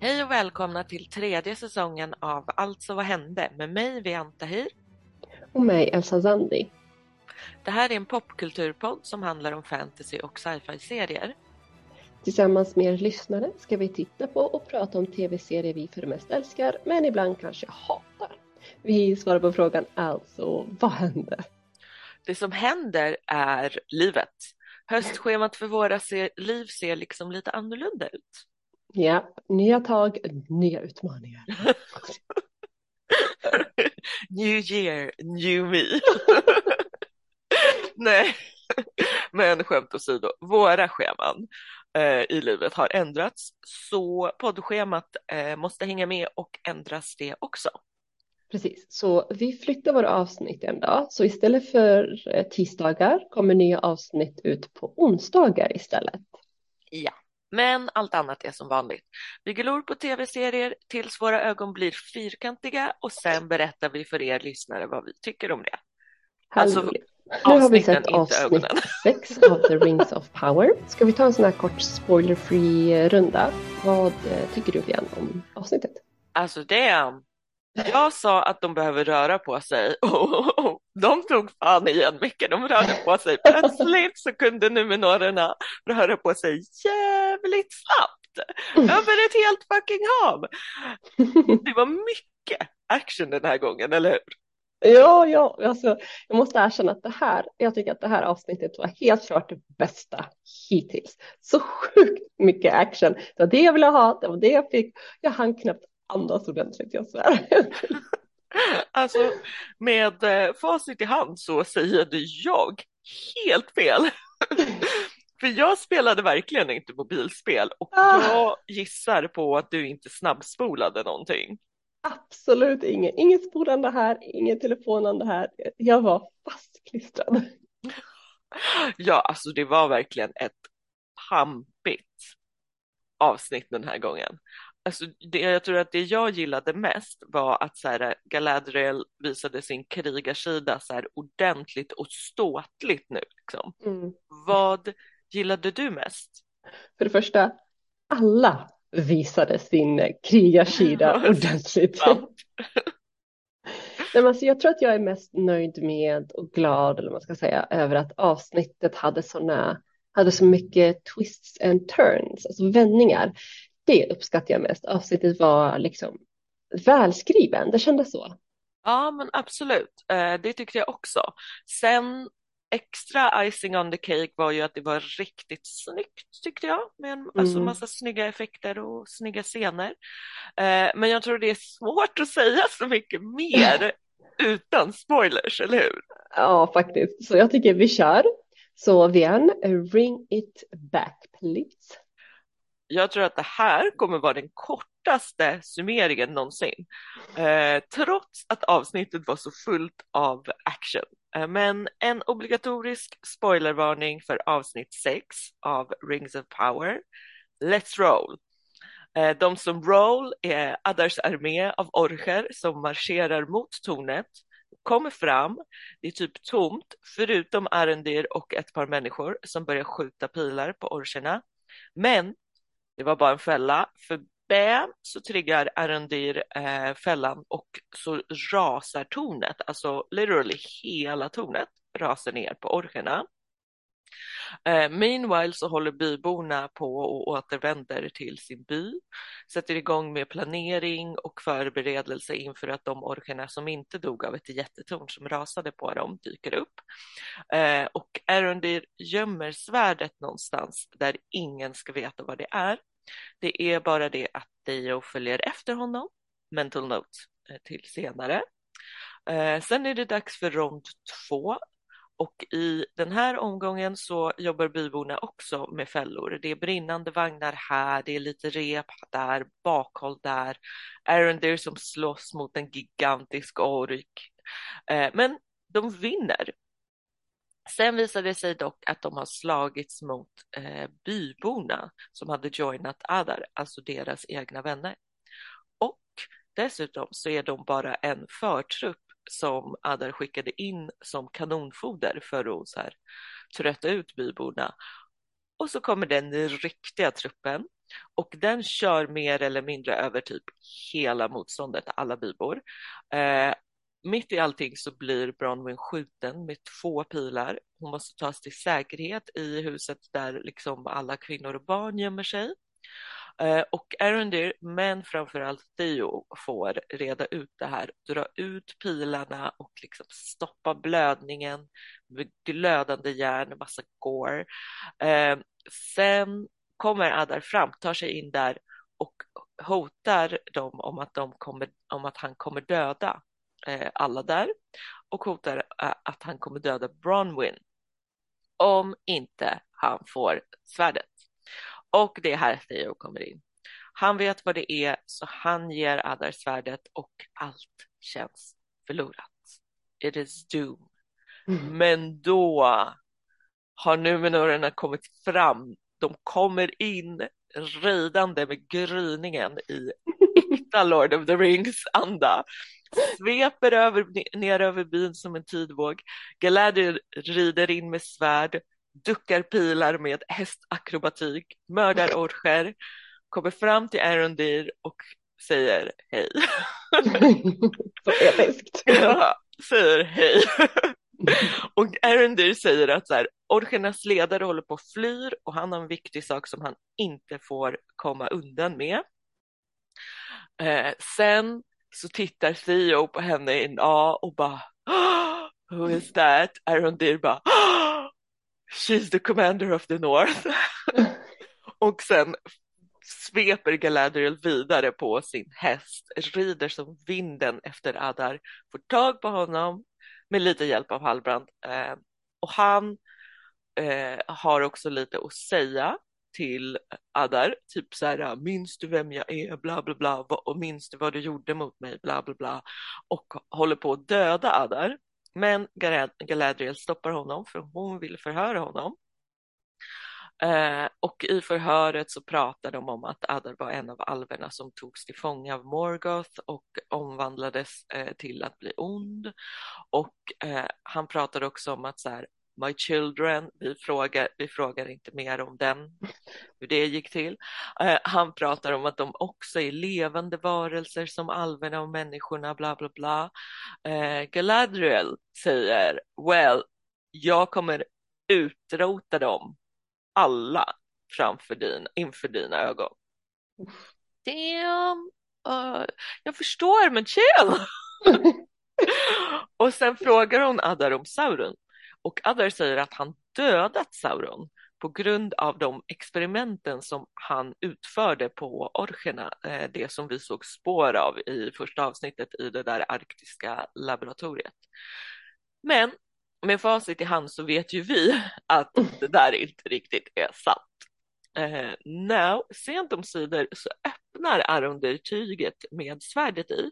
Hej och välkomna till tredje säsongen av Alltså vad hände med mig Vian Tahir. Och mig Elsa Zandi. Det här är en popkulturpodd som handlar om fantasy och sci-fi-serier. Tillsammans med er lyssnare ska vi titta på och prata om tv-serier vi för det mest älskar men ibland kanske hatar. Vi svarar på frågan alltså, vad hände? Det som händer är livet. Höstschemat för våra liv ser liksom lite annorlunda ut. Ja, nya tag, nya utmaningar. new year, new me. Nej, men skämt åsido, våra scheman eh, i livet har ändrats så poddschemat eh, måste hänga med och ändras det också. Precis, så vi flyttar våra avsnitt en dag. Så istället för eh, tisdagar kommer nya avsnitt ut på onsdagar istället. Ja, men allt annat är som vanligt. Vi glor på tv-serier tills våra ögon blir fyrkantiga och sen berättar vi för er lyssnare vad vi tycker om det. Alltså, nu har vi sett avsnitt sex av The Rings of Power. Ska vi ta en sån här kort spoiler-free runda? Vad eh, tycker du igen om avsnittet? Alltså det, jag sa att de behöver röra på sig och de tog fan igen mycket. De rörde på sig. Plötsligt så kunde numenorerna röra på sig jävligt snabbt över ett helt fucking hav. Det var mycket action den här gången, eller hur? Ja, ja, alltså, jag måste erkänna att det här, jag tycker att det här avsnittet var helt klart det bästa hittills. Så sjukt mycket action. Det var det jag ville ha, det var det jag fick. Jag hann knappt andas ordentligt, jag svär. Alltså med eh, facit i hand så säger jag helt fel. För jag spelade verkligen inte mobilspel och ah. jag gissar på att du inte snabbspolade någonting. Absolut inget, inget spolande här, inget telefonande här. Jag var fastklistrad. Ja, alltså det var verkligen ett pampigt avsnitt den här gången. Alltså det, jag tror att det jag gillade mest var att så här, Galadriel visade sin krigarsida så här ordentligt och ståtligt nu. Liksom. Mm. Vad gillade du mest? För det första, alla visade sin krigarsida ordentligt. Nej, alltså jag tror att jag är mest nöjd med och glad, eller man ska säga, över att avsnittet hade såna hade så mycket twists and turns, alltså vändningar det uppskattar jag mest. Avsnittet var liksom välskriven, det kändes så. Ja, men absolut. Eh, det tyckte jag också. Sen extra icing on the cake var ju att det var riktigt snyggt tyckte jag med en alltså, mm. massa snygga effekter och snygga scener. Eh, men jag tror det är svårt att säga så mycket mer utan spoilers, eller hur? Ja, faktiskt. Så jag tycker vi kör. Så Vian, ring it back please jag tror att det här kommer vara den kortaste summeringen någonsin. Eh, trots att avsnittet var så fullt av action. Eh, men en obligatorisk spoilervarning för avsnitt 6 av Rings of Power. Let's roll! Eh, de som roll är Adars armé av orcher som marscherar mot tornet kommer fram, det är typ tomt, förutom Arendir och ett par människor som börjar skjuta pilar på orcherna. Men det var bara en fälla, för Bä så triggar Arendir eh, fällan och så rasar tornet, alltså literally hela tornet rasar ner på orcherna. Eh, meanwhile så håller byborna på och återvänder till sin by, sätter igång med planering och förberedelse inför att de orcherna som inte dog av ett jättetorn som rasade på dem dyker upp. Eh, och Arondir gömmer svärdet någonstans där ingen ska veta vad det är. Det är bara det att Dio följer efter honom, mental note eh, till senare. Eh, sen är det dags för rond två och i den här omgången så jobbar byborna också med fällor. Det är brinnande vagnar här, det är lite rep där, bakhåll där. Arendir som slåss mot en gigantisk ork. Eh, men de vinner. Sen visade det sig dock att de har slagits mot eh, byborna som hade joinat Adar, alltså deras egna vänner. Och dessutom så är de bara en förtrupp som Adar skickade in som kanonfoder för att så här, trötta ut byborna. Och så kommer den riktiga truppen och den kör mer eller mindre över typ hela motståndet, alla bybor. Eh, mitt i allting så blir Bronwyn skjuten med två pilar. Hon måste tas till säkerhet i huset där liksom alla kvinnor och barn gömmer sig. Eh, och Arondir, men framförallt Theo, får reda ut det här, dra ut pilarna och liksom stoppa blödningen med glödande järn, massa gore. Eh, sen kommer Adar fram, tar sig in där och hotar dem om att, de kommer, om att han kommer döda alla där och hotar att han kommer döda Bronwyn om inte han får svärdet. Och det är här Theo kommer in. Han vet vad det är, så han ger Adar svärdet och allt känns förlorat. It is doom. Mm. Men då har numenorerna kommit fram. De kommer in ridande med gryningen i äkta Lord of the Rings-anda. Sveper över, ner över byn som en tidvåg. Galadriel rider in med svärd duckar pilar med hästakrobatik, mördar orcher, kommer fram till Arondir och säger hej. Så episkt. ja, säger hej. och Arondir säger att så här, orchernas ledare håller på att flyr och han har en viktig sak som han inte får komma undan med. Eh, sen så tittar Theo på henne i en A och bara Who is that? Arondir bara She's the commander of the North. och sen sveper Galadriel vidare på sin häst, rider som vinden efter Adar, får tag på honom med lite hjälp av Halbrand. Eh, och han eh, har också lite att säga till Adar, typ så här, minns du vem jag är, bla bla bla, och minns du vad du gjorde mot mig, bla bla bla, och håller på att döda Adar. Men Galadriel stoppar honom för hon vill förhöra honom. Eh, och i förhöret så pratar de om att Adar var en av alverna som togs till fånga av Morgoth och omvandlades eh, till att bli ond. Och eh, han pratar också om att så här, My Children, vi frågar, vi frågar inte mer om den, hur det gick till. Uh, han pratar om att de också är levande varelser som alverna och människorna, bla bla bla. Uh, Galadriel säger, well, jag kommer utrota dem alla framför din, inför dina ögon. Damn, uh, jag förstår men chill! och sen frågar hon Adar om Sauron och Adar säger att han dödat Sauron på grund av de experimenten som han utförde på orcherna, eh, det som vi såg spår av i första avsnittet i det där arktiska laboratoriet. Men med facit i hand så vet ju vi att det där inte riktigt är sant. Eh, now, sent omsider så öppnar Arunder tyget med svärdet i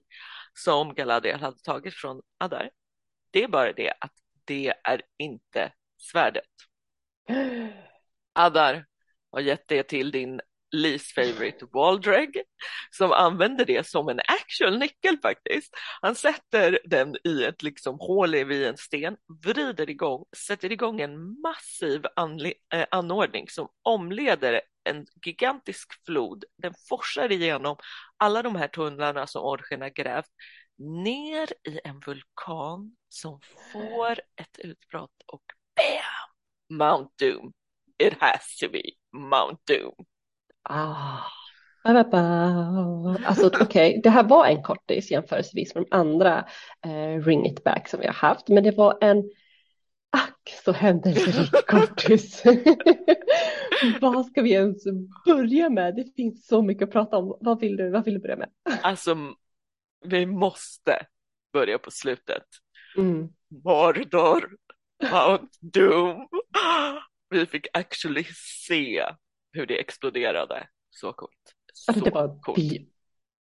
som Galadriel hade tagit från Adar. Det är bara det att det är inte svärdet. Adar har gett det till din least favorite Waldreg som använder det som en actual nyckel faktiskt. Han sätter den i ett liksom hål vid en sten, vrider igång, sätter igång en massiv äh, anordning som omleder en gigantisk flod. Den forsar igenom alla de här tunnlarna som orcherna grävt ner i en vulkan som får ett utbrott och bam! Mount Doom. It has to be Mount Doom. Ah. Alltså okej, okay. det här var en kortis jämförelsevis med de andra eh, Ring It Back som vi har haft, men det var en ack så händelserik kortis. vad ska vi ens börja med? Det finns så mycket att prata om. Vad vill du, vad vill du börja med? Alltså, vi måste börja på slutet. Mm. Mordor, Mount Doom. Vi fick actually se hur det exploderade. Så coolt. Så alltså, det var coolt.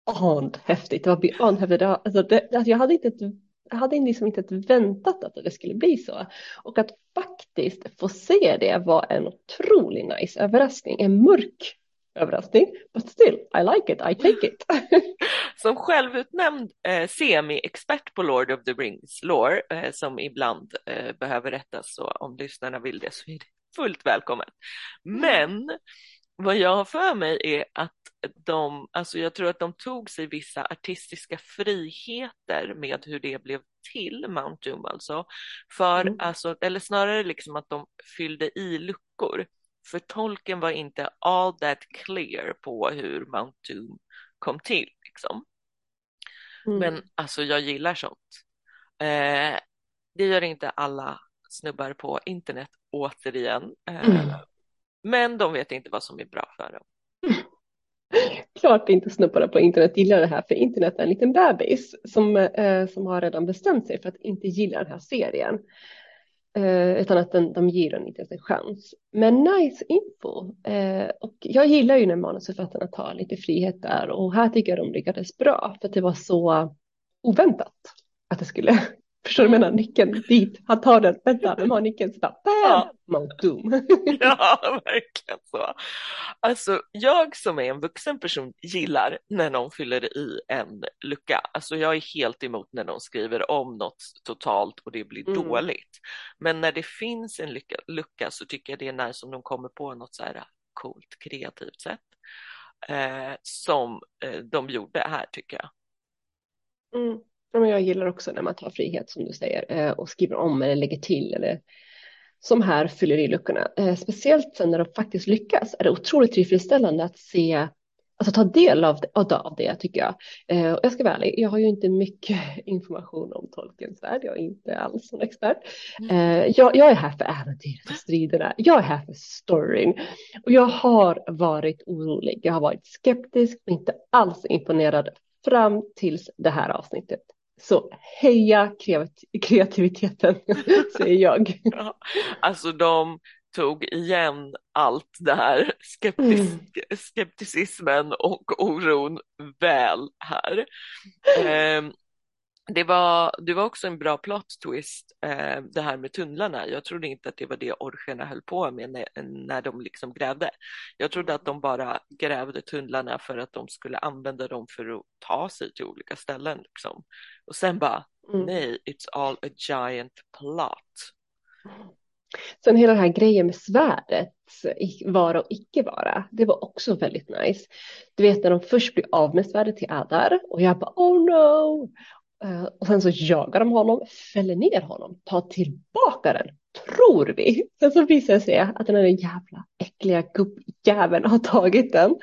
beyond häftigt. Det var beyond häftigt. Alltså, det, alltså, jag hade inte ett, jag hade liksom inte väntat att det skulle bli så. Och att faktiskt få se det var en otroligt nice överraskning. En mörk överraskning. But still, I like it, I take it. som självutnämnd eh, semi-expert på Lord of the Rings lore, eh, som ibland eh, behöver rättas, så om lyssnarna vill det så är det fullt välkommet. Men vad jag har för mig är att de, alltså jag tror att de tog sig vissa artistiska friheter med hur det blev till, Mount Doom alltså. För, mm. alltså, eller snarare liksom att de fyllde i luckor. För tolken var inte all that clear på hur Mount Doom kom till. Liksom. Mm. Men alltså jag gillar sånt. Eh, det gör inte alla snubbar på internet återigen. Eh, mm. Men de vet inte vad som är bra för dem. Klart inte snubbarna på internet gillar det här, för internet är en liten bebis som, eh, som har redan bestämt sig för att inte gilla den här serien. Eh, utan att den, de ger den inte ens en chans. Men nice info. Eh, och jag gillar ju när manusförfattarna tar lite frihet där och här tycker jag de lyckades bra för att det var så oväntat att det skulle Förstår du vad jag menar? Nyckeln dit, han tar den, vänta, vem har nyckeln? Så bara, ja. Mount Doom. ja, verkligen så. Alltså, jag som är en vuxen person gillar när någon fyller i en lucka. Alltså, jag är helt emot när någon skriver om något totalt och det blir mm. dåligt. Men när det finns en lucka, lucka så tycker jag det är nice om de kommer på något så här coolt, kreativt sätt. Eh, som eh, de gjorde här tycker jag. Mm jag gillar också när man tar frihet som du säger eh, och skriver om eller lägger till eller som här fyller i luckorna. Eh, speciellt sen när de faktiskt lyckas är det otroligt tillfredsställande att se Alltså ta del av det, av det tycker jag. Eh, och jag ska vara ärlig, jag har ju inte mycket information om tolkens värld, jag är inte alls någon expert. Mm. jag, jag, är här för äventyret och striderna, jag är här för storyn. Och jag har varit orolig, jag har varit skeptisk, men inte alls imponerad fram tills det här avsnittet. Så heja kreativiteten, säger jag. Ja, alltså de tog igen allt det här skeptis mm. skepticismen och oron väl här. Eh, det var, det var också en bra plot twist, eh, det här med tunnlarna. Jag trodde inte att det var det orcherna höll på med när, när de liksom grävde. Jag trodde att de bara grävde tunnlarna för att de skulle använda dem för att ta sig till olika ställen. Liksom. Och sen bara, mm. nej, it's all a giant plot. Sen hela den här grejen med svärdet, vara och icke vara, det var också väldigt nice. Du vet när de först blir av med svärdet till Adar och jag bara oh no. Eh, och sen så jagar de honom, fäller ner honom, tar tillbaka den, tror vi. Sen så visar det sig att den där jävla äckliga gubbjäveln har tagit den.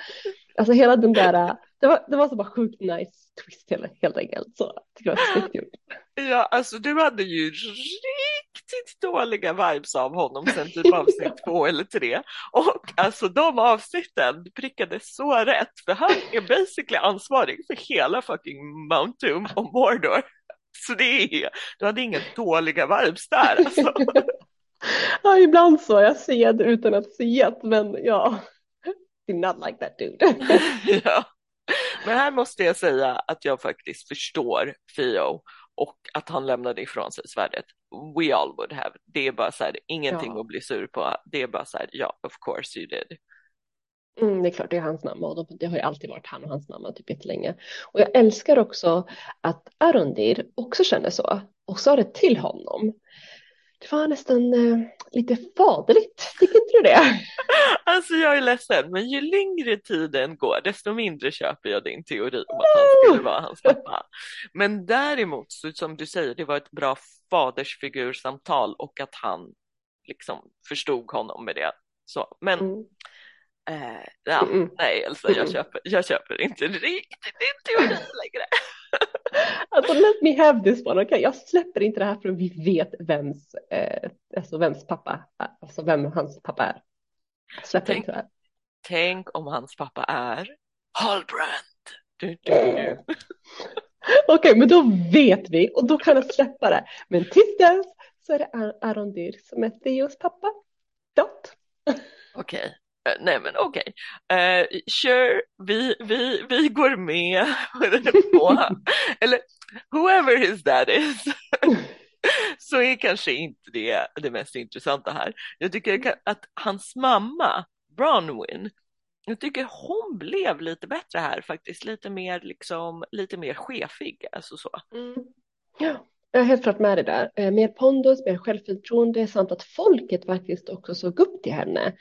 Alltså hela den där, eh, det var, det var så bara sjukt nice twist helt, helt enkelt. Så jag tycker det var snyggt gjort. Ja, alltså du hade ju riktigt dåliga vibes av honom sen typ avsnitt två eller tre. Och alltså de avsnitten prickade så rätt för han är basically ansvarig för hela fucking Mount Doom och Mordor. Så det är, du hade inga dåliga vibes där alltså. Ja, ibland så. Jag ser det utan att se det, men ja. Do not like that dude. ja. Men här måste jag säga att jag faktiskt förstår Fio och att han lämnade ifrån sig svärdet. We all would have. Det är bara så här, ingenting ja. att bli sur på. Det är bara så här, ja, of course you did. Mm, det är klart, det är hans namn och det har ju alltid varit han och hans namn typ jättelänge. Och jag älskar också att Arondir också känner så och sa det till honom det var nästan eh, lite faderligt, tycker inte du det? Alltså jag är ledsen, men ju längre tiden går desto mindre köper jag din teori om att han skulle vara hans pappa. Men däremot, så, som du säger, det var ett bra fadersfigursamtal och att han liksom förstod honom med det. Så, men mm. eh, ja, mm. nej Elsa, jag köper, jag köper inte riktigt din teori längre. Alltså let me have this one, okay? Jag släpper inte det här förrän vi vet vems, eh, alltså vems pappa, alltså vem hans pappa är. Jag släpper tänk, inte det här. Tänk om hans pappa är Halbrand. Du, du, du. Okej, okay, men då vet vi och då kan jag släppa det. Men tills dess så är det Arondir som är Theos pappa. Dot. Okej, okay. Nej men okej, okay. uh, sure, vi, vi, vi går med på, eller whoever his dad is, så är kanske inte det det mest intressanta här. Jag tycker att hans mamma, Bronwyn, jag tycker hon blev lite bättre här faktiskt, lite mer liksom, lite mer chefig, alltså så. Mm. Ja. Jag är helt klart med det där. Eh, mer pondus, mer självförtroende samt att folket faktiskt också såg upp till henne.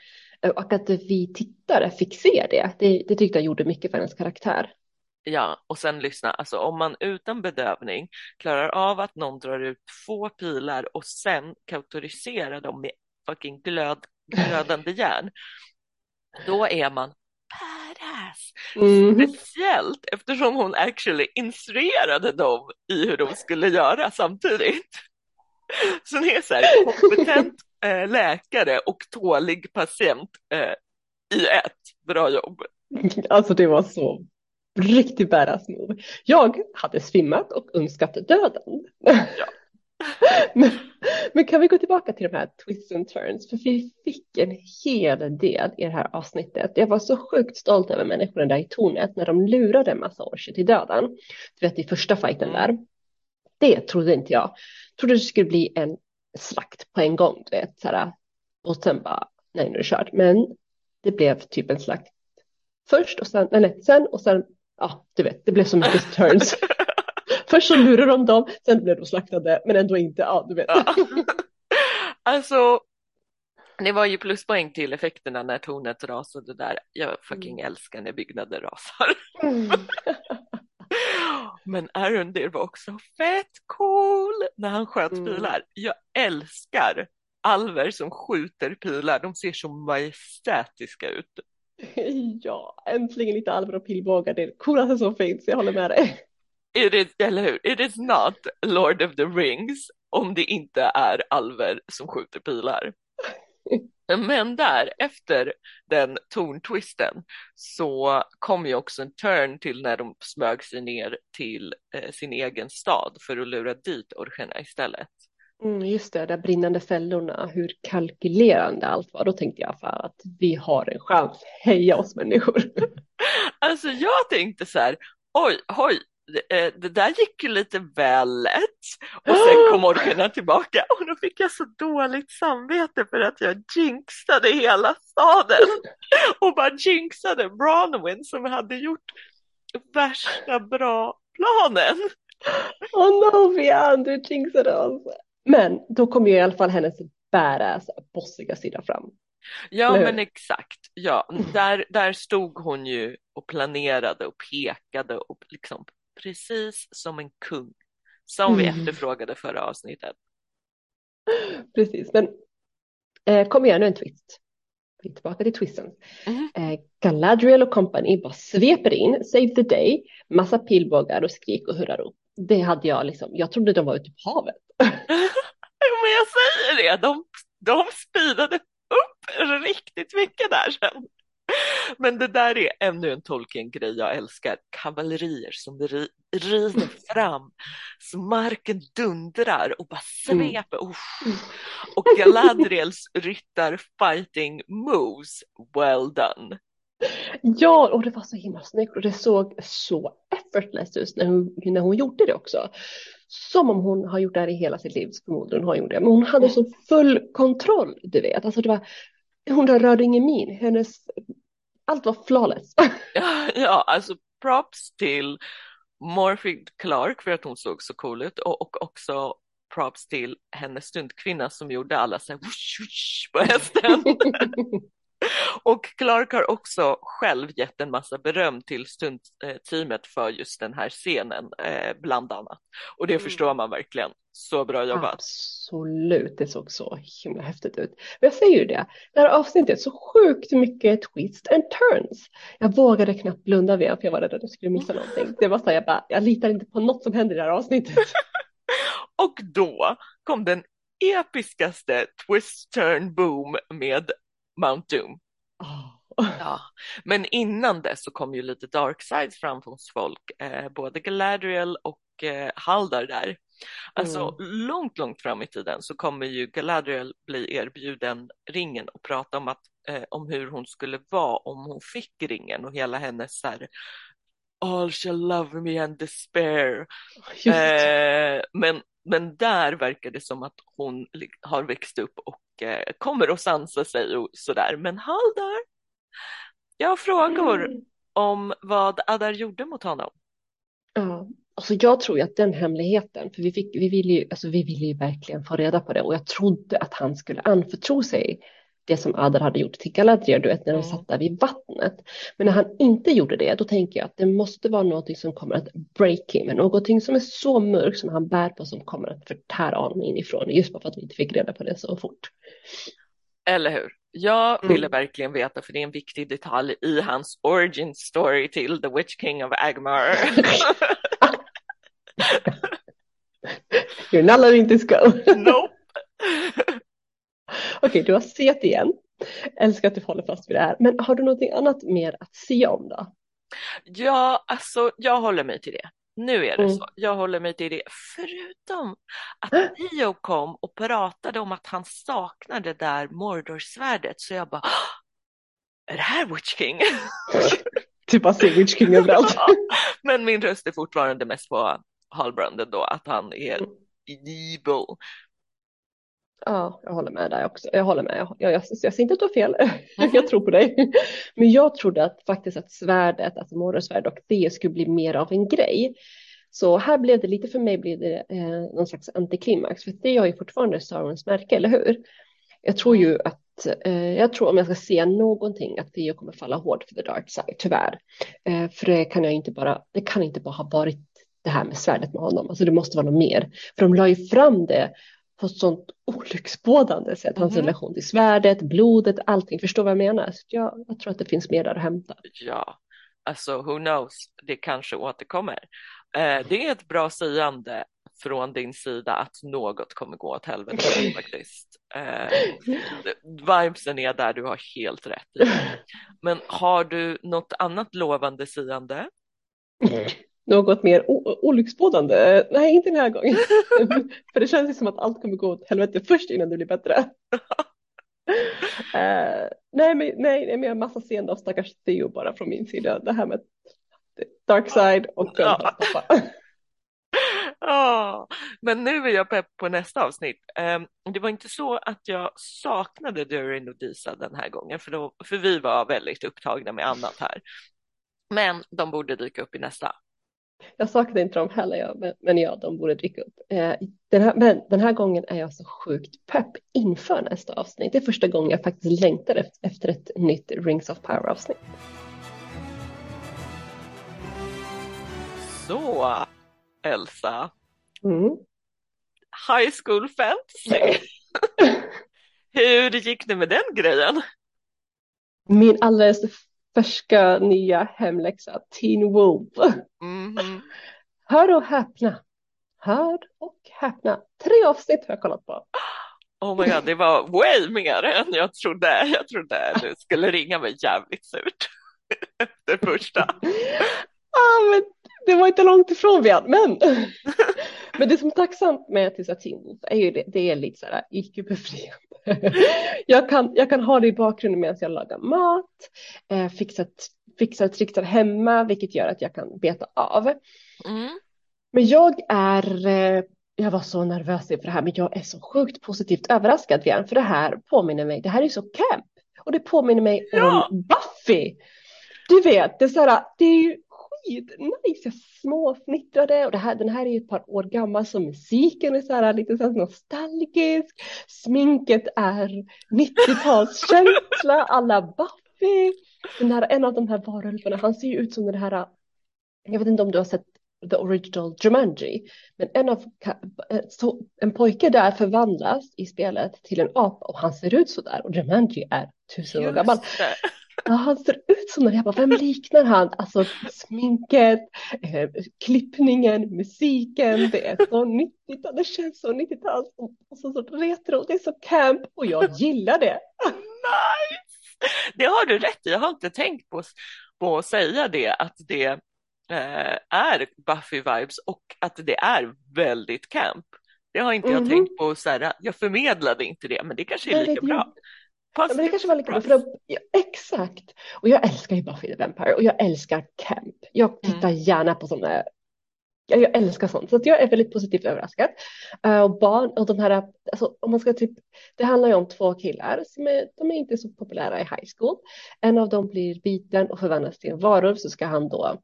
Och att vi tittare fick se det, det, det tyckte jag gjorde mycket för hennes karaktär. Ja, och sen lyssna, alltså om man utan bedövning klarar av att någon drar ut två pilar och sen kautoriserar dem med fucking glöd, glödande järn, då är man badass. Mm. Speciellt eftersom hon actually instruerade dem i hur de skulle göra samtidigt. Så hon är så här kompetent eh, läkare och tålig patient eh, i ett. Bra jobb. Alltså det var så riktigt badass move. Jag hade svimmat och önskat döden. Ja. men, men, kan vi gå tillbaka till de här twists and turns? För vi fick en hel del i det här avsnittet. Jag var så sjukt stolt över människorna där i tornet när de lurade en massa orcher till döden. Du vet i första fighten mm. där. Det trodde inte jag. jag trodde det skulle bli en slakt på en gång, du vet. Så här, och sen bara, nej nu är det kört. Men det blev typ en slakt först och sen, nej, sen och sen, ja du vet, det blev så mycket turns. Först så lurade de dem, sen blev de slaktade, men ändå inte, ja du vet. Ja. Alltså, det var ju pluspoäng till effekterna när tornet rasade där. Jag fucking mm. älskar när byggnader rasar. Mm. Men Arundir var också fett cool när han sköt mm. pilar. Jag älskar alver som skjuter pilar. De ser så majestätiska ut. Ja, äntligen lite alver och pilbågar. Det är det coolaste som finns. Jag håller med dig. It is, eller hur? It is not Lord of the Rings om det inte är alver som skjuter pilar. Men där, efter den torntwisten, så kom ju också en turn till när de smög sig ner till eh, sin egen stad för att lura dit orcherna istället. Mm, just det, de brinnande fällorna, hur kalkylerande allt var. Då tänkte jag för att vi har en chans, heja oss människor. alltså jag tänkte så här, oj, oj, det där gick ju lite väl lätt och sen kom orkerna tillbaka och då fick jag så dåligt samvete för att jag jinxade hela staden och bara jinxade Bronwyn som hade gjort värsta bra planen. Oh no, Vian, du jinxade oss. Men då kom ju i alla fall hennes badass, bossiga sida fram. Ja, men exakt. Ja, där, där stod hon ju och planerade och pekade och liksom precis som en kung som vi mm. efterfrågade förra avsnittet. Precis, men eh, kom igen nu en twist. Vi är tillbaka till twisten. Mm. Eh, Galadriel och company bara sveper in, save the day, massa pilbågar och skrik och hurrarop. Det hade jag liksom, jag trodde de var ute på havet. men jag säger det, de, de speedade upp riktigt mycket där sen. Men det där är ännu en Tolkien-grej jag älskar. Kavallerier som ri rider fram, så marken dundrar och bara mm. sveper. Mm. Och Galadriels ryttar fighting moves, well done. Ja, och det var så himla snyggt och det såg så effortless ut när hon, när hon gjorde det också. Som om hon har gjort det här i hela sitt liv, förmodligen har hon gjort det. Men hon hade så full kontroll, du vet. Alltså det var, hon rörde ingen min. Hennes allt var flawless. ja, ja, alltså props till Morphy Clark för att hon såg så cool ut och, och också props till hennes stuntkvinna som gjorde alla så här wush, wush, på hästen. och Clark har också själv gett en massa beröm till stuntteamet för just den här scenen, eh, bland annat. Och det mm. förstår man verkligen. Så bra jobbat. Absolut, det såg så himla häftigt ut. Men jag säger ju det, det här avsnittet så sjukt mycket twist and turns. Jag vågade knappt blunda vid för jag var rädd att jag skulle missa någonting. Det var så här, jag bara, jag litar inte på något som händer i det här avsnittet. Och då kom den episkaste twist turn boom med Mount Doom. Oh. Ja, men innan dess så kom ju lite dark sides fram hos folk, eh, både Galadriel och eh, Haldar där. Alltså mm. långt, långt fram i tiden så kommer ju Galadriel bli erbjuden ringen och prata om, att, eh, om hur hon skulle vara om hon fick ringen och hela hennes så här, All shall love me and despair. Eh, men, men där verkar det som att hon har växt upp och eh, kommer att sansa sig och sådär. Men Haldar, jag har frågor mm. om vad Adar gjorde mot honom. Ja, alltså jag tror ju att den hemligheten, för vi, fick, vi, ville ju, alltså vi ville ju verkligen få reda på det och jag trodde att han skulle anförtro sig det som Adar hade gjort till Galadriel, du vet när de satt där vid vattnet. Men när han inte gjorde det, då tänker jag att det måste vara någonting som kommer att break him, någonting som är så mörkt som han bär på som kommer att förtära honom inifrån, just bara för att vi inte fick reda på det så fort. Eller hur? Jag Mm. ville verkligen veta, för det är en viktig detalj i hans origin story till The Witch King of Agmar. You're not letting this go. nope. Okej, du har sett igen. Älskar att du håller fast vid det här. Men har du någonting annat mer att säga om då? Ja, alltså jag håller mig till det. Nu är det Mm. så. Jag håller mig till det. Förutom att Theo kom och pratade om att han saknar det där Mordorsvärdet så jag bara "Åh, är det här Witch King? Typ bara se Witch King överallt. Men min röst är fortfarande mest på Halbrand då, att han är Mm. evil. Ja, jag håller med där också. Jag håller med. Jag, jag, jag, jag ser inte att du har fel. Jag tror på dig. Men jag trodde att faktiskt att svärdet, alltså Mordorsvärd och det skulle bli mer av en grej. Så här blev det lite för mig blev det eh, någon slags antiklimax. För det har ju fortfarande Saurons märke, eller hur? Jag tror ju att, eh, jag tror om jag ska se någonting att Theo kommer falla hårt för the dark side, tyvärr. Eh, för det kan jag inte bara, det kan inte bara ha varit det här med svärdet med honom. Alltså det måste vara något mer. För de la ju fram det på ett sånt olycksbådande sätt. Hans Mhm. relation till svärdet, blodet, allting. Förstår vad jag menar? Så jag, jag tror att det finns mer där att hämta. Ja, alltså who knows, det kanske återkommer. Eh, det är ett bra sägande från din sida att något kommer gå åt helvete faktiskt. Eh, vibesen är där, du har helt rätt i. Men har du något annat lovande sägande? Något mer olycksbådande? Nej, inte den här gången. För det känns ju som att allt kommer gå åt helvete först innan det blir bättre. Eh, nej, men, nej, nej, men jag har massa seende av stackars Theo bara från min sida. Det här med dark side och Ja. Ja, men nu är jag pepp på nästa avsnitt. Ehm, det var inte så att jag saknade Durin och Disa den här gången, för, då, för vi var väldigt upptagna med annat här. Men de borde dyka upp i nästa. Jag saknar inte dem heller, ja, men, ja, de borde dyka upp. Eh, den här, men den här gången är jag så sjukt pepp inför nästa avsnitt. Det är första gången jag faktiskt längtar efter, ett nytt Rings of Power avsnitt. Så, Elsa, Mm. High School Fantasy. Hur gick det med den grejen? Min alldeles färska nya hemläxa, Teen Wolf. Mhm. Hör och häpna. Hör och häpna. Tre avsnitt har jag kollat på. Oh my god, det var way mer än jag trodde. Jag trodde du skulle ringa mig jävligt surt efter första. Ah, men det var inte långt ifrån Björn, men. men det som är tacksamt med Wolf är ju det, det är lite så här icke-befriande. jag, kan, jag kan ha det i bakgrunden medan jag lagar mat, eh, fixar, fixar trixar hemma, vilket gör att jag kan beta av. Mm. Men jag är, eh, jag var så nervös inför det här, men jag är så sjukt positivt överraskad Björn, för det här påminner mig, det här är så camp. Och det påminner mig Ja. om Buffy. Du vet, det är så här, det är ju skitnice, småfnittrade och det här, den här är ju ett par år gammal så musiken är så här lite så här nostalgisk, sminket är 90-talskänsla, alla Buffy. Den här, en av de här varulvarna, han ser ju ut som den här, jag vet inte om du har sett the original Jumanji, men en av ka- så, en pojke där förvandlas i spelet till en apa och han ser ut så där och Jumanji är tusen år gammal. Ja, han ser ut som den. Jag bara, vem liknar han? Alltså sminket, eh, klippningen, musiken. Det är så 90-tal. Det känns så 90-tal. Och så, retro. Det är så camp och jag gillar det. Nice! Det har du rätt i. Jag har inte tänkt på, på att säga det, att det eh, är Buffy-vibes och att det är väldigt camp. Det har inte jag Mhm. tänkt på, så här, jag förmedlade inte det, men det kanske är Nej, lika det- bra. Ja, men det kanske var lika bra. För då, ja, exakt. Och jag älskar ju Buffy the Vampire och jag älskar camp. Jag tittar gärna på sådana. Ja, jag älskar sånt. Så att jag är väldigt positivt överraskad. Eh, och barn och de här, alltså om man ska typ, det handlar ju om två killar som är, de är inte så populära i high school. En av dem blir biten och förvandlas till en varulv så ska han då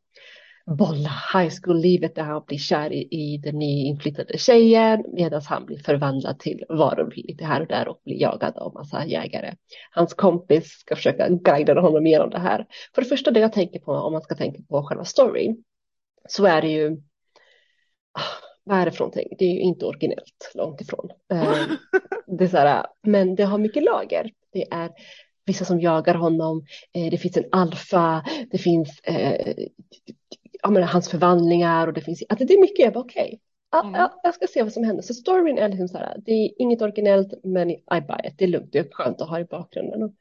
bolla high school-livet där han blir kär i, i den nyinflyttade tjejen medan han blir förvandlad till varulv lite här och där och blir jagad av massa jägare. Hans kompis ska försöka guida honom igenom det här. För det första det jag tänker på om man ska tänka på själva storyn så är det ju vad är det för någonting? Det är ju inte originellt, långt ifrån. Eh, det är så här, men det har mycket lager. Det är vissa som jagar honom, eh, det finns en alfa, det finns eh, ja, men, hans förvandlingar och det finns, alltså det är mycket, jag bara okej, okay. Mm. ja, jag ska se vad som händer. Så storyn är liksom så här, det är inget originellt men I buy it, det är lugnt, det är skönt att ha i bakgrunden. Och,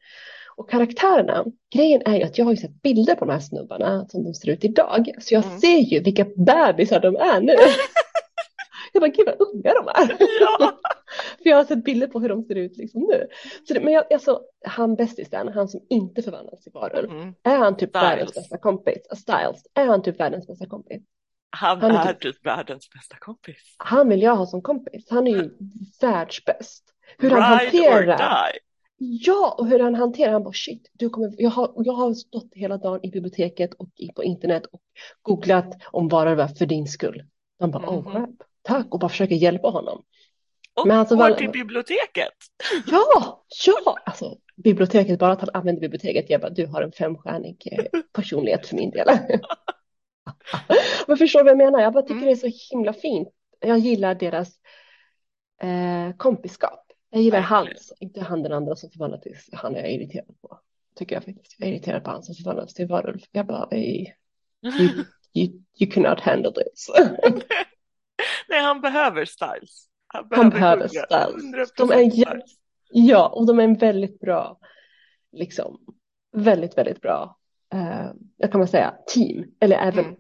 och karaktärerna, grejen är ju att jag har ju sett bilder på de här snubbarna som de ser ut idag, så jag mm. ser ju vilka bebisar de är nu. Jag bara, gud vad unga de är. Ja. För jag har sett bilder på hur de ser ut liksom nu. Så det, men jag, alltså, han bästisen, han som inte förvandlas till varulv, mm. är han typ Styles. världens bästa kompis? Styles, är han typ världens bästa kompis? Han, han är typ, typ världens bästa kompis. Han vill jag ha som kompis. Han är ju världsbäst. Hur Ride han hanterar. Ja, och hur han hanterar, han bara shit, du kommer, jag, har, jag har stått hela dagen i biblioteket och på internet och googlat om varulvar för din skull. Han bara, mm oh crap tack och bara försöker hjälpa honom. Och Men alltså, går till biblioteket. Ja, ja, alltså biblioteket, bara att han använder biblioteket, jag bara, du har en femstjärnig eh, personlighet för min del. Men förstår du vad jag menar? Jag bara tycker mm. det är så himla fint. Jag gillar deras eh, kompiskap. Jag gillar Verkligen. hans, inte han den andra som förvandlas till, han är jag irriterad på. Tycker jag faktiskt. Jag är irriterad på han som förvandlas till varulv. Jag bara, you, you, you cannot handle this. Nej, han behöver styles. Han behöver, han behöver styles. De är, styles. Ja, och de är en väldigt bra, liksom, väldigt, väldigt bra, eh, jag kan man säga, team. Eller även, mm.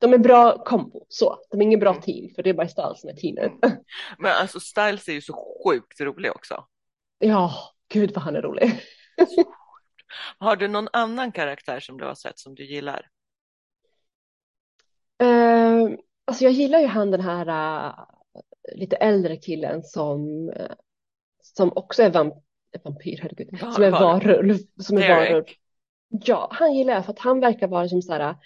De är bra kombo, så. De är ingen bra mm. team, för det är bara Styles som är teamet. Mm. Men alltså Styles är ju så sjukt rolig också. Ja, gud vad han är rolig. har du någon annan karaktär som du har sett som du gillar? Uh, Alltså jag gillar ju han den här uh, lite äldre killen som, uh, som också är vamp vampyr, herregud, var, som är varulv. Som är varulv. Ja, han gillar jag för att han verkar vara som så här,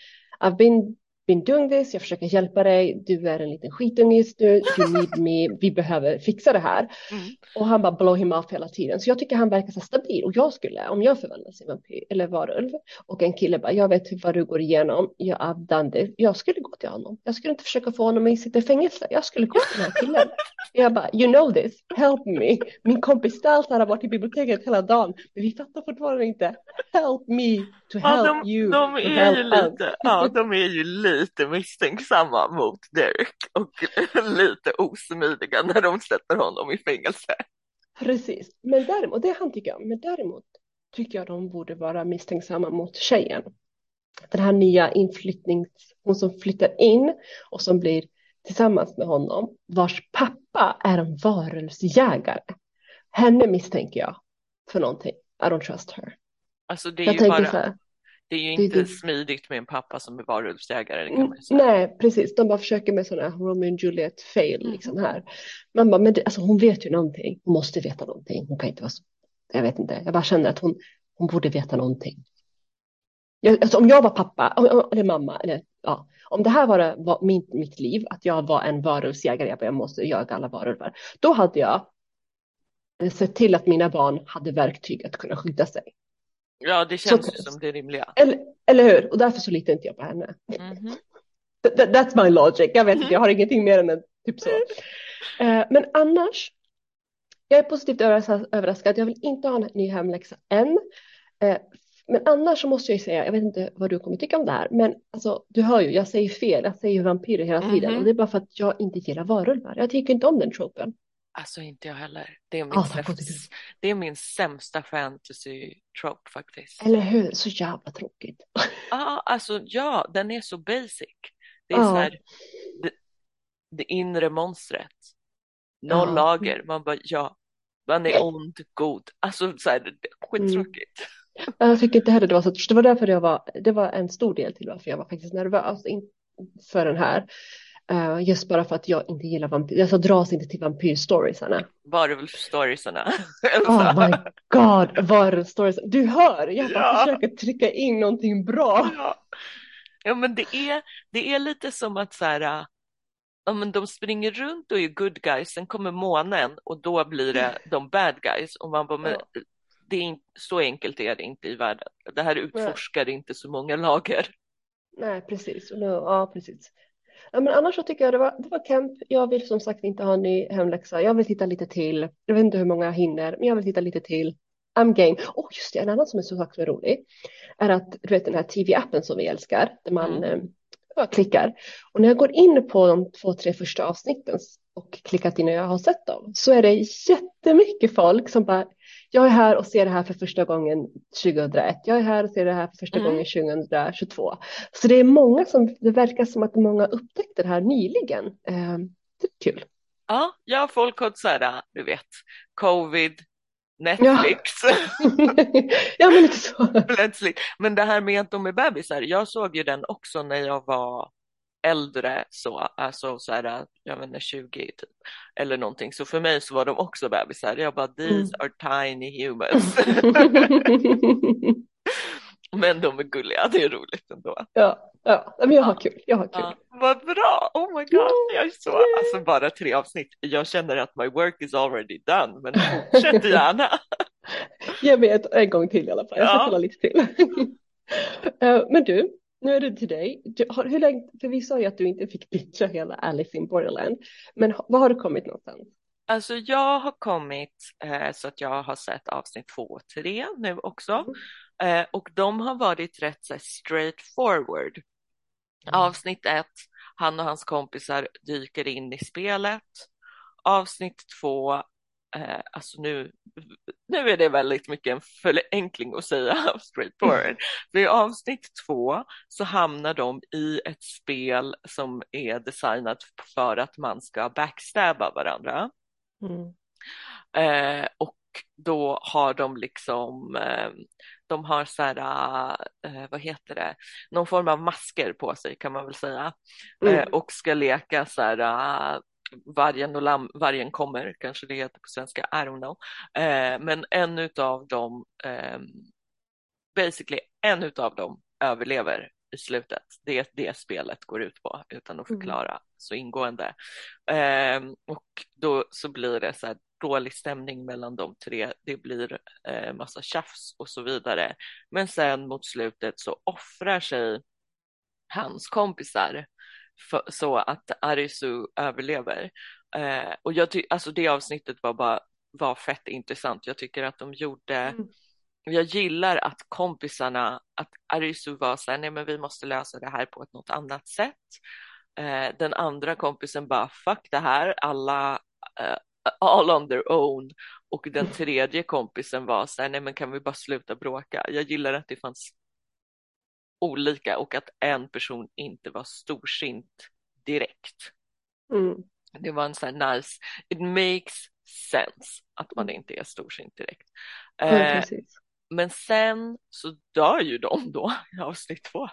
I've been doing this, jag försöker hjälpa dig, du är en liten skitunge just nu, you need me, vi behöver fixa det här. Mm. Och han bara blow him off hela tiden. Så jag tycker han verkar så stabil. Och jag skulle, om jag förvandlas till vampyr eller varulv och en kille bara, jag vet vad du går igenom, jag har done this. Jag skulle gå till honom. Jag skulle inte försöka få honom att sitta i fängelse. Jag skulle gå till den här killen. Jag bara, you know this, help me. Min kompis Stals har varit i biblioteket hela dagen, men vi fattar fortfarande inte. Help me to help ja, de, you. De är, ju lite, ja, de är ju lite misstänksamma mot Derek och lite osmidiga när de sätter honom i fängelse. Precis, men däremot, det han tycker om, men däremot tycker jag de borde vara misstänksamma mot tjejen. Den här nya inflyttnings, hon som flyttar in och som blir tillsammans med honom, vars pappa är en varulvsjägare. Henne misstänker jag för någonting. I don't trust her. Alltså det är jag ju bara, här, det är ju inte det, smidigt med en pappa som är varulvsjägare. kan man säga. Nej, precis. De bara försöker med sådana Romeo och Juliet fail mm. liksom här. Man bara, men det, alltså, hon vet ju någonting. Hon måste veta någonting. Hon kan inte vara så, jag vet inte. Jag bara känner att hon, hon borde veta någonting. Jag, alltså, om jag var pappa, eller mamma, eller ja, om det här var, var min, mitt liv, att jag var en varulvsjägare, jag, bara, jag måste jaga alla varulvar, då hade jag sett till att mina barn hade verktyg att kunna skydda sig. Ja, det känns så, som det rimliga. Eller, eller hur? Och därför så litar inte jag på henne. Mm -hmm. That, that's my logic. Jag vet inte, jag har ingenting mer än en, typ så. Uh, men annars, jag är positivt överraskad. Jag vill inte ha en ny hemläxa än. Uh, men annars så måste jag säga, jag vet inte vad du kommer tycka om det här, men alltså, du hör ju, jag säger fel, jag säger vampyrer hela tiden mm -hmm. och det är bara för att jag inte gillar varulvar. Jag tycker inte om den tropen. Alltså inte jag heller. Det är min, oh, sämsta, det är min sämsta fantasy trope faktiskt. Eller hur, så jävla tråkigt. Ja, alltså ja, den är så basic. Det är oh. så här, det, det inre monstret. Noll oh. lager, man bara ja, man är ond, god. Alltså så här, skittråkigt. Mm. Jag tycker inte heller det var så, det var därför jag var, det var en stor del till varför jag var faktiskt nervös för den här. Uh, just bara för att jag inte gillar vampyr, alltså dras inte till vampyrstoriesarna. Varulvsstoriesarna. oh my god, varulvsstories. Du hör, jag bara ja. försöker trycka in någonting bra. Ja. Ja, men det är, det är lite som att så här, ja, men de springer runt och är good guys, sen kommer månen och då blir det de bad guys. Och man bara, men det är inte, så enkelt är det inte i världen. Det här utforskar inte så många lager. Nej, precis. Ja, precis. Ja, men annars så tycker jag det var, det var camp. Jag vill som sagt inte ha en ny hemläxa. Jag vill titta lite till. Jag vet inte hur många jag hinner, men jag vill titta lite till. I'm game. Och just det, en annan som är så sak som är rolig är att du vet den här tv-appen som vi älskar, där man Mm. eh, klickar. Och när jag går in på de två, tre första avsnitten och klickat in och jag har sett dem så är det jättemycket folk som bara jag är här och ser det här för första gången 2001. Jag är här och ser det här för första Mm. gången 2022. Så det är många som, det verkar som att många upptäckte det här nyligen. Eh, det är kul. Ja, ja, folk har så här, du vet, covid, Netflix, ja, men lite så. plötsligt. Men det här med att de är bebisar, jag såg ju den också när jag var äldre, så, alltså så här, jag vet inte, 20 typ, eller någonting. Så för mig så var de också bebisar. Jag bara, these Mm. are tiny humans. Men de är gulliga, det är roligt ändå. ja, ja, men jag har kul. Jag har kul. Ja, vad bra, oh my god, jag är så, alltså bara tre avsnitt. Jag känner att my work is already done, men fortsätt gärna. Ge mig ett, en gång till i alla fall. Jag ska Ja. kolla lite till. Eh, men du, nu är det till dig. Du, har, hur länge, för vi sa ju att du inte fick bitcha hela Alice in Borderland. Men var har du kommit någonstans? Alltså jag har kommit eh, så att jag har sett avsnitt två och tre nu också. Eh, och de har varit rätt så straight forward. Avsnitt ett, han och hans kompisar dyker in i spelet. Avsnitt två, eh, alltså nu, nu är det väldigt mycket en förenkling att säga straight forward. För i avsnitt två så hamnar de i ett spel som är designat för att man ska backstabba varandra. Mm. Eh, och då har de liksom, eh, de har så här, eh, vad heter det, någon form av masker på sig kan man väl säga. Mm. Eh, och ska leka så här, vargen och lamm, vargen kommer, kanske det heter på svenska, I don't know. Eh, men en utav dem, eh, basically en utav dem överlever i slutet. Det är det spelet går ut på utan att Mm. förklara så ingående. Ehm, och då så blir det så här dålig stämning mellan de tre. Det blir eh, massa tjafs och så vidare. Men sen mot slutet så offrar sig hans kompisar för, så att Arisu överlever. Eh, och jag tycker, alltså det avsnittet var bara var fett intressant. Jag tycker att de gjorde Mm. jag gillar att kompisarna, att Arisu var så här, nej men vi måste lösa det här på ett något annat sätt. Eh, den andra kompisen bara, fuck det här, alla, eh, all on their own. Och den tredje kompisen var så här, nej men kan vi bara sluta bråka? Jag gillar att det fanns olika och att en person inte var storsint direkt. Mm. Det var en sån här nice, it makes sense att man inte är storsint direkt. Ja, Eh, men sen så dör ju de då i avsnitt två.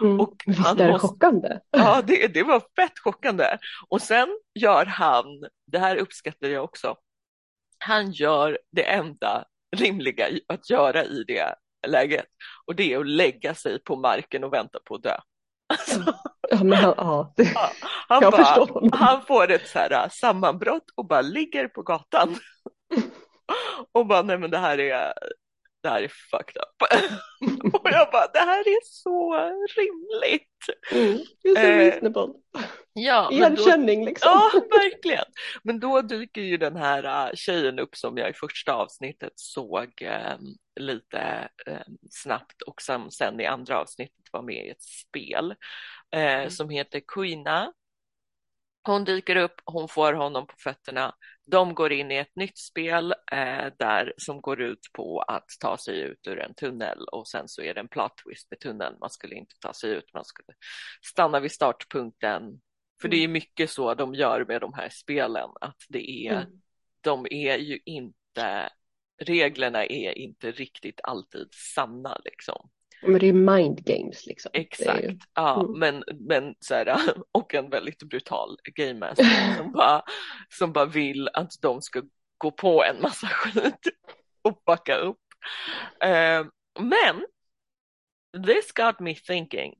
Mm. och Visst är det måste- chockande? Ja, det, det var fett chockande. Och sen gör han, det här uppskattar jag också, han gör det enda rimliga att göra i det läget och det är att lägga sig på marken och vänta på att dö. Alltså, Ja, men han, ja, det, ja, han, jag bara, förstår han får ett så här äh, sammanbrott och bara ligger på gatan och bara nej men det här är det här är fucked up. och jag bara det här är så rimligt. Mm. Det är så Eh, reasonable. Ja, men då, Igenkänning liksom. ja verkligen. Men då dyker ju den här äh, tjejen upp som jag i första avsnittet såg eh, lite eh, snabbt och som sen i andra avsnittet var med i ett spel eh, Mm. som heter Queena. Hon dyker upp, hon får honom på fötterna. De går in i ett nytt spel eh, där som går ut på att ta sig ut ur en tunnel och sen så är det en plot twist med tunneln. Man skulle inte ta sig ut, man skulle stanna vid startpunkten. För det är mycket så de gör med de här spelen, att det är, Mm. de är ju inte, reglerna är inte riktigt alltid sanna liksom. Men det är mind games liksom. Exakt, ju- ja, Mm. men, men så här, och en väldigt brutal game master som bara, som bara vill att de ska gå på en massa skit och backa upp. Eh, men this got me thinking.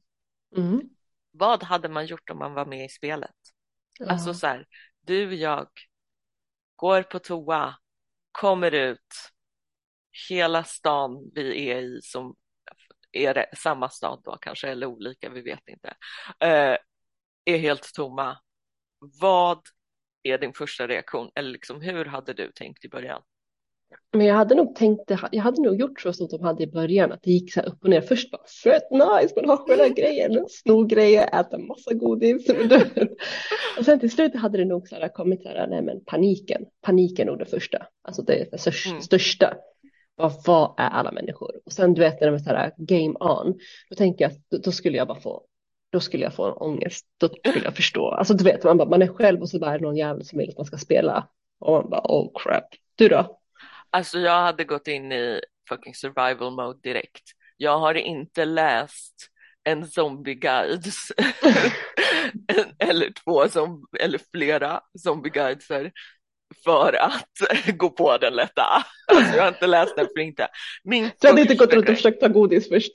Mm. Vad hade man gjort om man var med i spelet? Alltså Ja. så här, du, jag, går på toa, kommer ut, hela stan vi är i som är det samma stad då kanske eller olika, vi vet inte, eh, är helt tomma. Vad är din första reaktion? Eller liksom, hur hade du tänkt i början? Men jag hade nog tänkt, det- jag hade nog gjort så som de hade i början, att det gick så här upp och ner. Först bara fett nice, man har sköna grejer, sno grejer, äta massa godis. Och sen till slut hade det nog så här kommit så här, nej men paniken, paniken nog det första, alltså det det största. Mm. största. Vad, vad är alla människor? Och sen du vet när det var så här game on, då tänker jag att då, då skulle jag bara få då skulle jag få en ångest, då skulle jag förstå. Alltså du vet, man, bara, man är själv och så bara är det någon jävel som vill att man ska spela. Och man bara, oh crap. Du då? Alltså jag hade gått in i fucking survival mode direkt. Jag har inte läst en zombieguide eller två som, eller flera zombieguider för att gå på den lätta. Alltså jag har inte läst den för inte. Min Du hade inte gått runt och försökt ta godis först?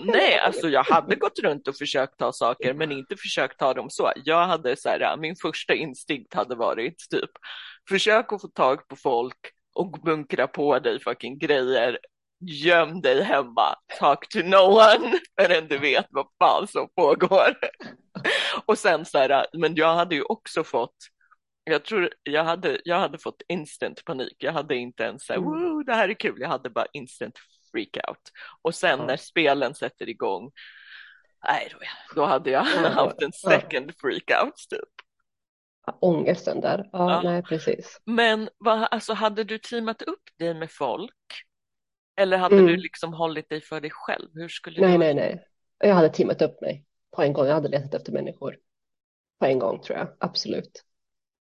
Nej, alltså jag hade gått runt och försökt ta saker men inte försökt ta dem så. Jag hade så här, min första instinkt hade varit typ försök att få tag på folk och bunkra på dig fucking grejer. Göm dig hemma, talk to no one förrän du vet vad fan som pågår. Och sen så här, men jag hade ju också fått jag tror jag hade, jag hade fått instant panik. Jag hade inte ens så här, Mm. Woo, det här är kul. Jag hade bara instant freakout. Och sen när spelen sätter igång, nej då, då hade jag Ja, haft en second freakout typ. Ångesten där. Ja, Ja. nej precis. Men vad, alltså, hade du teamat upp dig med folk? Eller hade Mm. du liksom hållit dig för dig själv? Hur skulle Nej, du? nej, nej. Jag hade teamat upp mig på en gång. Jag hade letat efter människor på en gång tror jag. Absolut.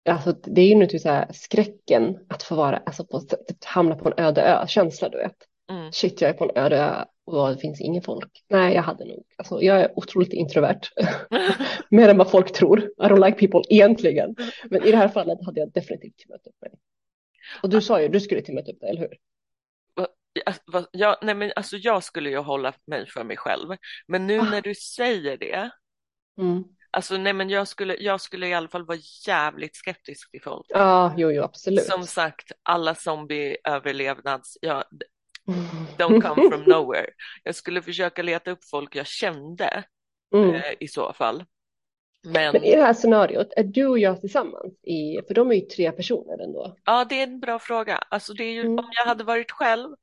Alltså, det är ju nu typ så här skräcken att få vara, alltså på, typ, hamna på en öde ö, känsla du vet. Mm. Shit, jag är på en öde ö och det finns ingen folk. Nej, jag hade nog, alltså jag är otroligt introvert. Mer än vad folk tror. I don't like people egentligen. Men i det här fallet hade jag definitivt teamat upp mig. Och du sa ju, du skulle teamat upp dig, eller hur? Jag, nej men alltså jag skulle ju hålla mig för mig själv. Men nu Ah. när du säger det, Mm. alltså nej men jag skulle, jag skulle i alla fall vara jävligt skeptisk till folk. Ja, jo, jo, absolut. Som sagt, alla zombie-överlevnads, ja, don't come from nowhere. Jag skulle försöka leta upp folk jag kände Mm. eh, i så fall. Men, Men i det här scenariot, är du och jag tillsammans? I, för de är ju tre personer ändå. ja, det är en bra fråga. Alltså det är ju, Mm. om jag hade varit själv,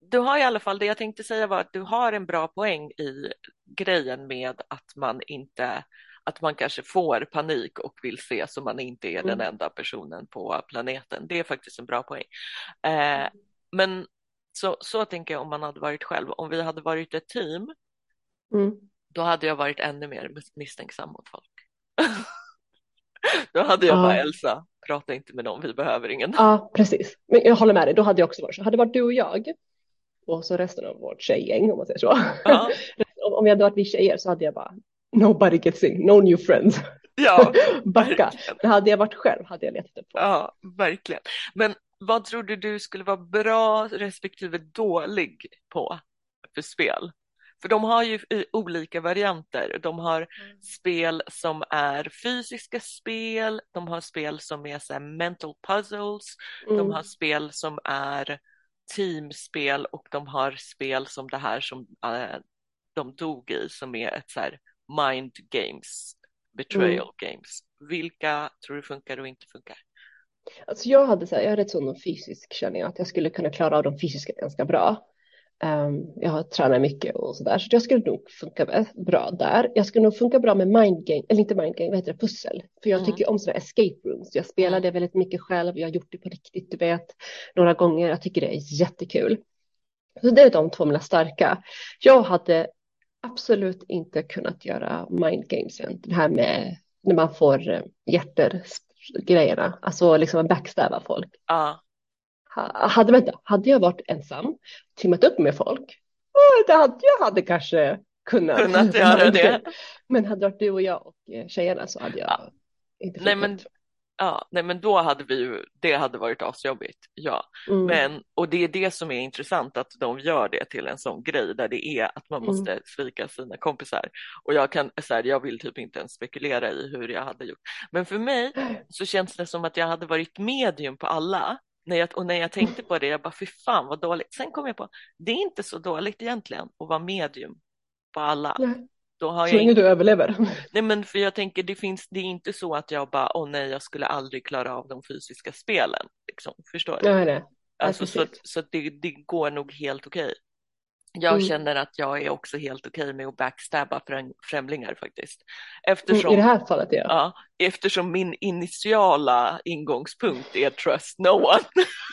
du har i alla fall, det jag tänkte säga var att du har en bra poäng i grejen med att man inte, att man kanske får panik och vill se så man inte är den Mm. enda personen på planeten. Det är faktiskt en bra poäng. Eh, men så, så tänker jag om man hade varit själv. Om vi hade varit ett team, Mm. då hade jag varit ännu mer mis- misstänksam mot folk. Då hade jag Ja. bara Elsa, prata inte med någon, vi behöver ingen. Ja, precis. Men jag håller med dig, då hade jag också varit så. Hade det varit du och jag och så resten av vårt tjejgäng om man säger så. Ja, Om, jag hade varit vi tjejer så hade jag bara nobody gets in, no new friends. ja, Backa. verkligen. Men hade jag varit själv hade jag letat upp. Ja, verkligen. Men vad tror du skulle vara bra respektive dålig på för spel? För de har ju olika varianter. De har spel som är fysiska spel, de har spel som är så mental puzzles, de Mm. har spel som är teamspel och de har spel som det här som eh, de dog i som är ett så här mind games, betrayal games. Vilka tror du funkar och inte funkar? Alltså jag hade så här, jag är rätt sån fysisk känner jag att jag skulle kunna klara av de fysiska ganska bra. Ehm, jag har tränat mycket och sådär så jag skulle nog funka bra där. Jag skulle nog funka bra med mind game, eller inte mind game, vad heter det, pussel. För jag Mm. tycker om sådana escape rooms. Jag spelade väldigt mycket själv, jag har gjort det på riktigt, du vet, några gånger. Jag tycker det är jättekul. Så det är de två mina starka. Jag hade absolut inte kunnat göra mind games, det här med när man får eh, hjärter grejerna, alltså liksom backstabba folk. Ja, Ha- Hade, vänta, hade jag varit ensam, teamat upp med folk, det hade, jag hade kanske kunnat, Kunnat göra det. Men hade det varit du och jag och eh, tjejerna så hade jag Ja. inte Nej, men Ja, nej men då hade vi ju, det hade varit asjobbigt, ja. Mm. Men, och det är det som är intressant att de gör det till en sån grej där det är att man måste Mm. svika sina kompisar. Och jag kan, så här, jag vill typ inte ens spekulera i hur jag hade gjort. Men för mig så känns det som att jag hade varit medium på alla. När jag, och när jag tänkte på det, jag bara fy fan vad dåligt. Sen kom jag på, det är inte så dåligt egentligen att vara medium på alla. Nej. Då har Så länge du överlever. Nej men för jag tänker det finns, det är inte så att jag bara, åh nej jag skulle aldrig klara av de fysiska spelen. Liksom. Förstår du? Nej, nej. Alltså så, så det, det går nog helt okej. Jag Mm. känner att jag är också helt okej med att backstabba främ- främlingar faktiskt. Mm, Eftersom, I det här fallet ja. ja, eftersom min initiala ingångspunkt är trust no one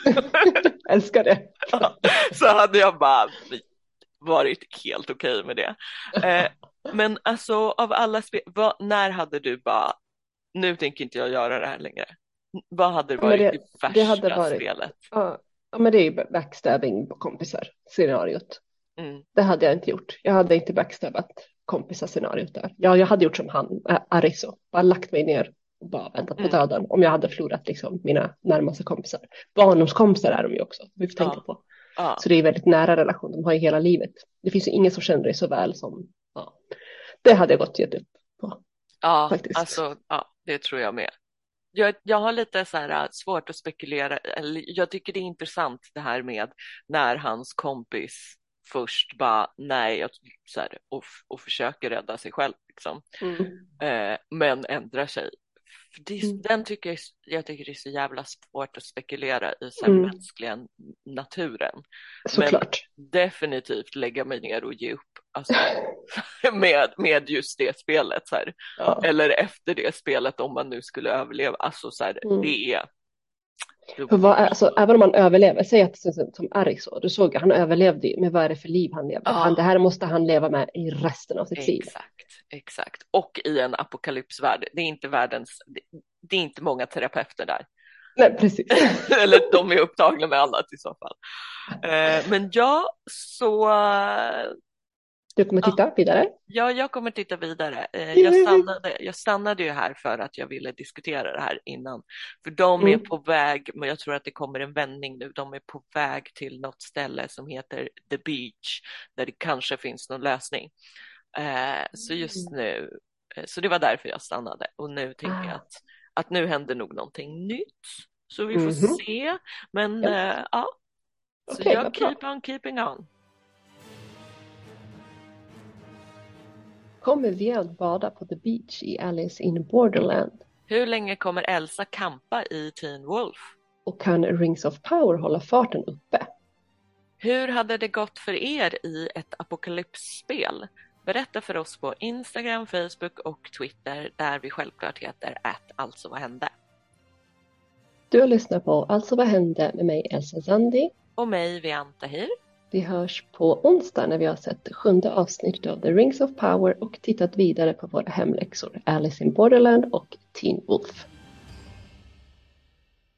Älskar det. så hade jag bara varit helt okej med det. Eh, men alltså av alla spel, vad, när hade du bara, nu tänker inte jag göra det här längre. Vad hade men varit det- det, värsta det hade varit- spelet? Ja, ja, men det är ju backstabbing på kompisar, scenariot. Mm. Det hade jag inte gjort. Jag hade inte backstabbat kompisar scenariot där. Ja, jag hade gjort som han, Ariso, bara lagt mig ner och bara väntat på Mm. döden om jag hade förlorat liksom mina närmaste kompisar. Barndomskompisar är de ju också, vi får Ja. tänka på. Ja, Så det är väldigt nära relation, de har ju hela livet. Det finns ju ingen som känner dig så väl som, ja. Det hade jag gått gett upp på. ja faktiskt. alltså ja, det tror jag med. Jag, jag har lite så här äh, svårt att spekulera, eller jag tycker det är intressant det här med när hans kompis först bara nej jag, så här, och, och försöker rädda sig själv liksom. eh, men ändrar sig. Det, Mm. Den tycker jag, jag tycker det är så jävla svårt att spekulera i här Mm. mänskliga naturen. Såklart. Definitivt lägga mig ner och ge upp alltså, med, med just det spelet. Så. Ja. Eller efter det spelet om man nu skulle överleva. Alltså så här, Mm. det är... För vad alltså, även om man överlever, säg att som, som Ariso, du såg han överlevde ju, men vad är det för liv han levde? Ja. Han, det här måste han leva med i resten av sitt liv. Exakt, exakt. Och i en apokalypsvärld. Det är inte världens... Det, det är inte många terapeuter där. Nej, precis. Eller de är upptagna med annat i så fall. Eh, men ja, så Du kommer titta vidare? ja, jag kommer titta vidare. Eh, jag, stannade, jag stannade ju här för att jag ville diskutera det här innan. För de är Mm. på väg, men jag tror att det kommer en vändning nu. De är på väg till något ställe som heter The Beach, där det kanske finns någon lösning. Eh, så just nu, eh, så det var därför jag stannade. Och nu tänker jag Ah. att, att nu händer nog någonting nytt. Så vi får Mhm. se. Men Ja. ja, så Okej, jag keep on keeping on. Kommer vi att bada på the beach i Alice in Borderland? Hur länge kommer Elsa kampa i Teen Wolf? Och kan Rings of Power hålla farten uppe? Hur hade det gått för er i ett apokalypsspel? Berätta för oss på Instagram, Facebook och Twitter där vi självklart heter att alltså vad hände? Du har lyssnat på Alltså vad hände med mig Elsa Zandi. Och mig, Vianta Hir. Vi hörs på onsdag när vi har sett sjunde avsnittet av The Rings of Power och tittat vidare på våra hemläxor Alice in Borderland och Teen Wolf.